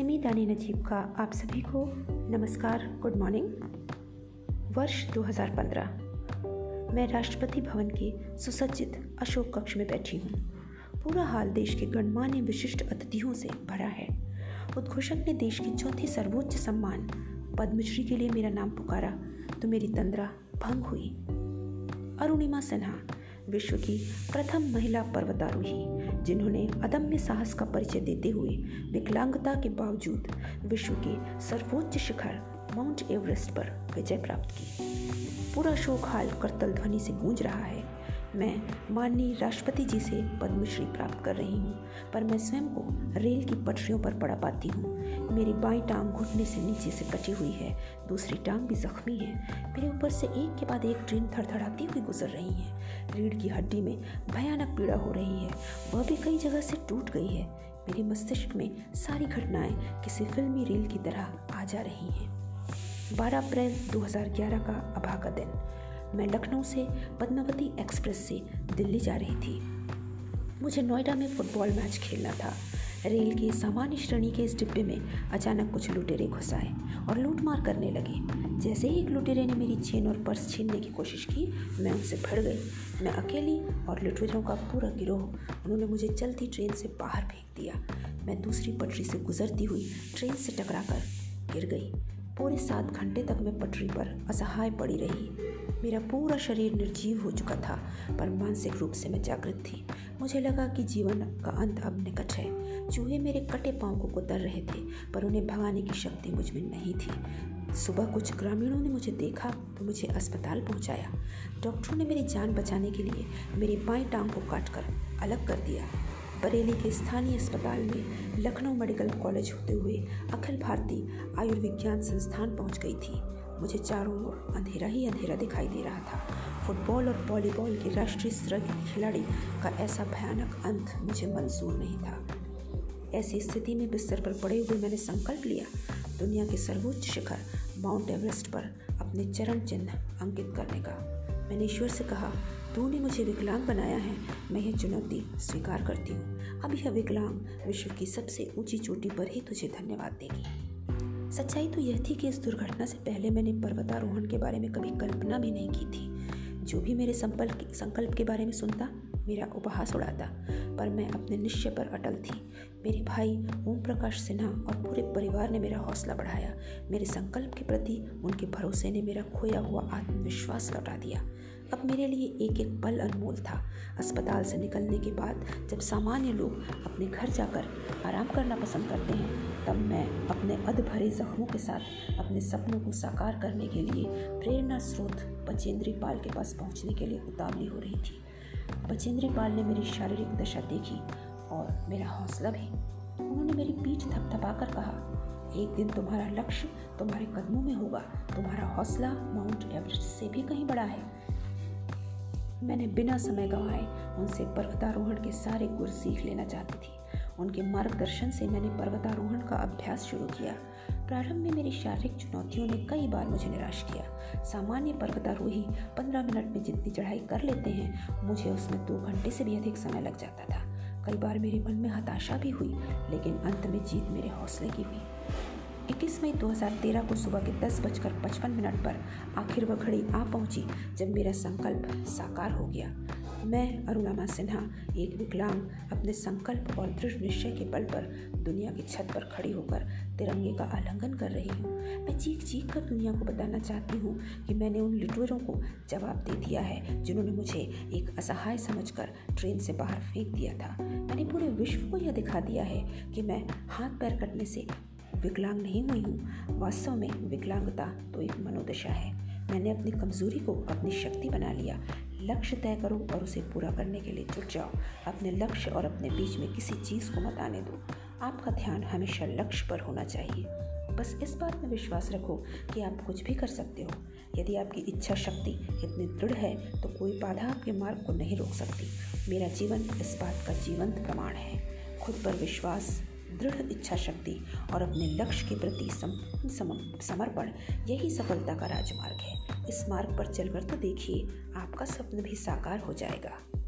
सिमी दानी नजीब का आप सभी को नमस्कार गुड मॉर्निंग वर्ष 2015 मैं राष्ट्रपति भवन के सुसज्जित अशोक कक्ष में बैठी हूँ। पूरा हाल देश के गणमान्य विशिष्ट अतिथियों से भरा है। उद्घोषक ने देश की चौथी सर्वोच्च सम्मान, पद्मश्री के लिए मेरा नाम पुकारा तो मेरी तंद्रा भंग हुई। अरुणिमा सिन्हा, विश्व की प्रथम महिला पर्वतारोही जिन्होंने अदम्य साहस का परिचय देते हुए विकलांगता के बावजूद विश्व के सर्वोच्च शिखर माउंट एवरेस्ट पर विजय प्राप्त की। पूरा शोक हाल करतल ध्वनि से गूंज रहा है। मैं माननीय राष्ट्रपति जी से पद्मश्री प्राप्त कर रही हूँ, पर मैं स्वयं को रेल की पटरियों पर पड़ा पाती हूँ। मेरी बाई टांग घुटने से नीचे से कटी हुई है, दूसरी टांग भी जख्मी है। मेरे ऊपर से एक के बाद एक ट्रेन थड़थड़ाती हुई गुजर रही है। रीढ़ की हड्डी में भयानक पीड़ा हो रही है, वह भी कई जगह से टूट गई है। मेरे मस्तिष्क में सारी घटनाएँ किसी फिल्मी रील की तरह आ जा रही हैं। 12 अप्रैल 2011 का अभागा दिन। मैं लखनऊ से पद्मावती एक्सप्रेस से दिल्ली जा रही थी। मुझे नोएडा में फुटबॉल मैच खेलना था। रेल के सामान्य श्रेणी के इस डिब्बे में अचानक कुछ लुटेरे घुस आए और लूटमार करने लगे। जैसे ही एक लुटेरे ने मेरी चेन और पर्स छीनने की कोशिश की, मैं उनसे भड़ गई। मैं अकेली और लुटेरों का पूरा गिरोह, उन्होंने मुझे चलती ट्रेन से बाहर फेंक दिया। मैं दूसरी पटरी से गुजरती हुई ट्रेन से टकरा कर गिर गई। पूरे सात घंटे तक मैं पटरी पर असहाय पड़ी रही। मेरा पूरा शरीर निर्जीव हो चुका था, पर मानसिक रूप से मैं जागृत थी। मुझे लगा कि जीवन का अंत अब निकट है। चूहे मेरे कटे पाँव को कुतर रहे थे, पर उन्हें भगाने की शक्ति मुझमें नहीं थी। सुबह कुछ ग्रामीणों ने मुझे देखा तो मुझे अस्पताल पहुँचाया। डॉक्टरों ने मेरी जान बचाने के लिए मेरी बाई टांग को काट कर अलग कर दिया। बरेली के स्थानीय अस्पताल में लखनऊ मेडिकल कॉलेज होते हुए अखिल भारतीय आयुर्विज्ञान संस्थान पहुँच गई थी। मुझे चारों ओर अंधेरा ही अंधेरा दिखाई दे रहा था। फुटबॉल और वॉलीबॉल के राष्ट्रीय स्तर के खिलाड़ी का ऐसा भयानक अंत मुझे मंजूर नहीं था। ऐसी स्थिति में बिस्तर पर पड़े हुए मैंने संकल्प लिया, दुनिया के सर्वोच्च शिखर माउंट एवरेस्ट पर अपने चरण चिन्ह अंकित करने का। मैंने ईश्वर से कहा, तूने मुझे विकलांग बनाया है, मैं यह चुनौती स्वीकार करती हूँ। अब यह विकलांग विश्व की सबसे ऊँची चोटी पर ही तुझे धन्यवाद देगी। सच्चाई तो यह थी कि इस दुर्घटना से पहले मैंने पर्वतारोहण के बारे में कभी कल्पना भी नहीं की थी। जो भी मेरे संकल्प संकल्प के बारे में सुनता मेरा उपहास उड़ाता, पर मैं अपने निश्चय पर अटल थी। मेरे भाई ओम प्रकाश सिन्हा और पूरे परिवार ने मेरा हौसला बढ़ाया। मेरे संकल्प के प्रति उनके भरोसे ने मेरा खोया हुआ आत्मविश्वास लौटा दिया। अब मेरे लिए एक एक पल अनमोल था। अस्पताल से निकलने के बाद जब सामान्य लोग अपने घर जाकर आराम करना पसंद करते हैं, तब मैं अपने अध भरे जख्मों के साथ अपने सपनों को साकार करने के लिए प्रेरणा स्रोत बचेंद्री पाल के पास पहुँचने के लिए उतावली हो रही थी। बचेंद्री पाल ने मेरी शारीरिक दशा देखी और मेरा हौसला भी। उन्होंने मेरी पीठ थपथपाकर कहा, एक दिन तुम्हारा लक्ष्य तुम्हारे कदमों में होगा। तुम्हारा हौसला माउंट एवरेस्ट से भी कहीं बड़ा है। मैंने बिना समय गंवाए उनसे पर्वतारोहण के सारे गुर सीख लेना चाहती थी। उनके मार्गदर्शन से मैंने पर्वतारोहण का अभ्यास शुरू किया। प्रारंभ में मेरी शारीरिक चुनौतियों ने कई बार मुझे निराश किया। सामान्य पर्वतारोही पंद्रह मिनट में जितनी चढ़ाई कर लेते हैं, मुझे उसमें दो घंटे से भी अधिक समय लग जाता था। कई बार मेरे मन में हताशा भी हुई, लेकिन अंत में जीत मेरे हौसले की हुई। इक्कीस मई 2013 को सुबह के दस बजकर पचपन मिनट पर आखिर वह घड़ी आ पहुँची, जब मेरा संकल्प साकार हो गया। मैं, अरुणामा सिन्हा, एक विकलांग, अपने संकल्प और दृढ़ निश्चय के बल पर दुनिया की छत पर खड़ी होकर तिरंगे का आलंगन कर रही हूँ। मैं चीख चीख कर दुनिया को बताना चाहती हूँ कि मैंने उन लिटोरों को जवाब दे दिया है जिन्होंने मुझे एक असहाय समझकर ट्रेन से बाहर फेंक दिया था। मैंने पूरे विश्व को यह दिखा दिया है कि मैं हाथ पैर कटने से विकलांग नहीं हुई हूँ। वास्तव में विकलांगता तो एक मनोदशा है। मैंने अपनी कमज़ोरी को अपनी शक्ति बना लिया। लक्ष्य तय करो और उसे पूरा करने के लिए जुट जाओ। अपने लक्ष्य और अपने बीच में किसी चीज़ को मत आने दो। आपका ध्यान हमेशा लक्ष्य पर होना चाहिए। बस इस बात में विश्वास रखो कि आप कुछ भी कर सकते हो। यदि आपकी इच्छा शक्ति इतनी दृढ़ है तो कोई बाधा आपके मार्ग को नहीं रोक सकती। मेरा जीवन इस बात का जीवंत प्रमाण है। खुद पर विश्वास दृढ़ इच्छा शक्ति और अपने लक्ष्य के प्रति सम, सम, समर्पण यही सफलता का राजमार्ग है। इस मार्ग पर चलकर तो देखिए आपका सपना भी साकार हो जाएगा।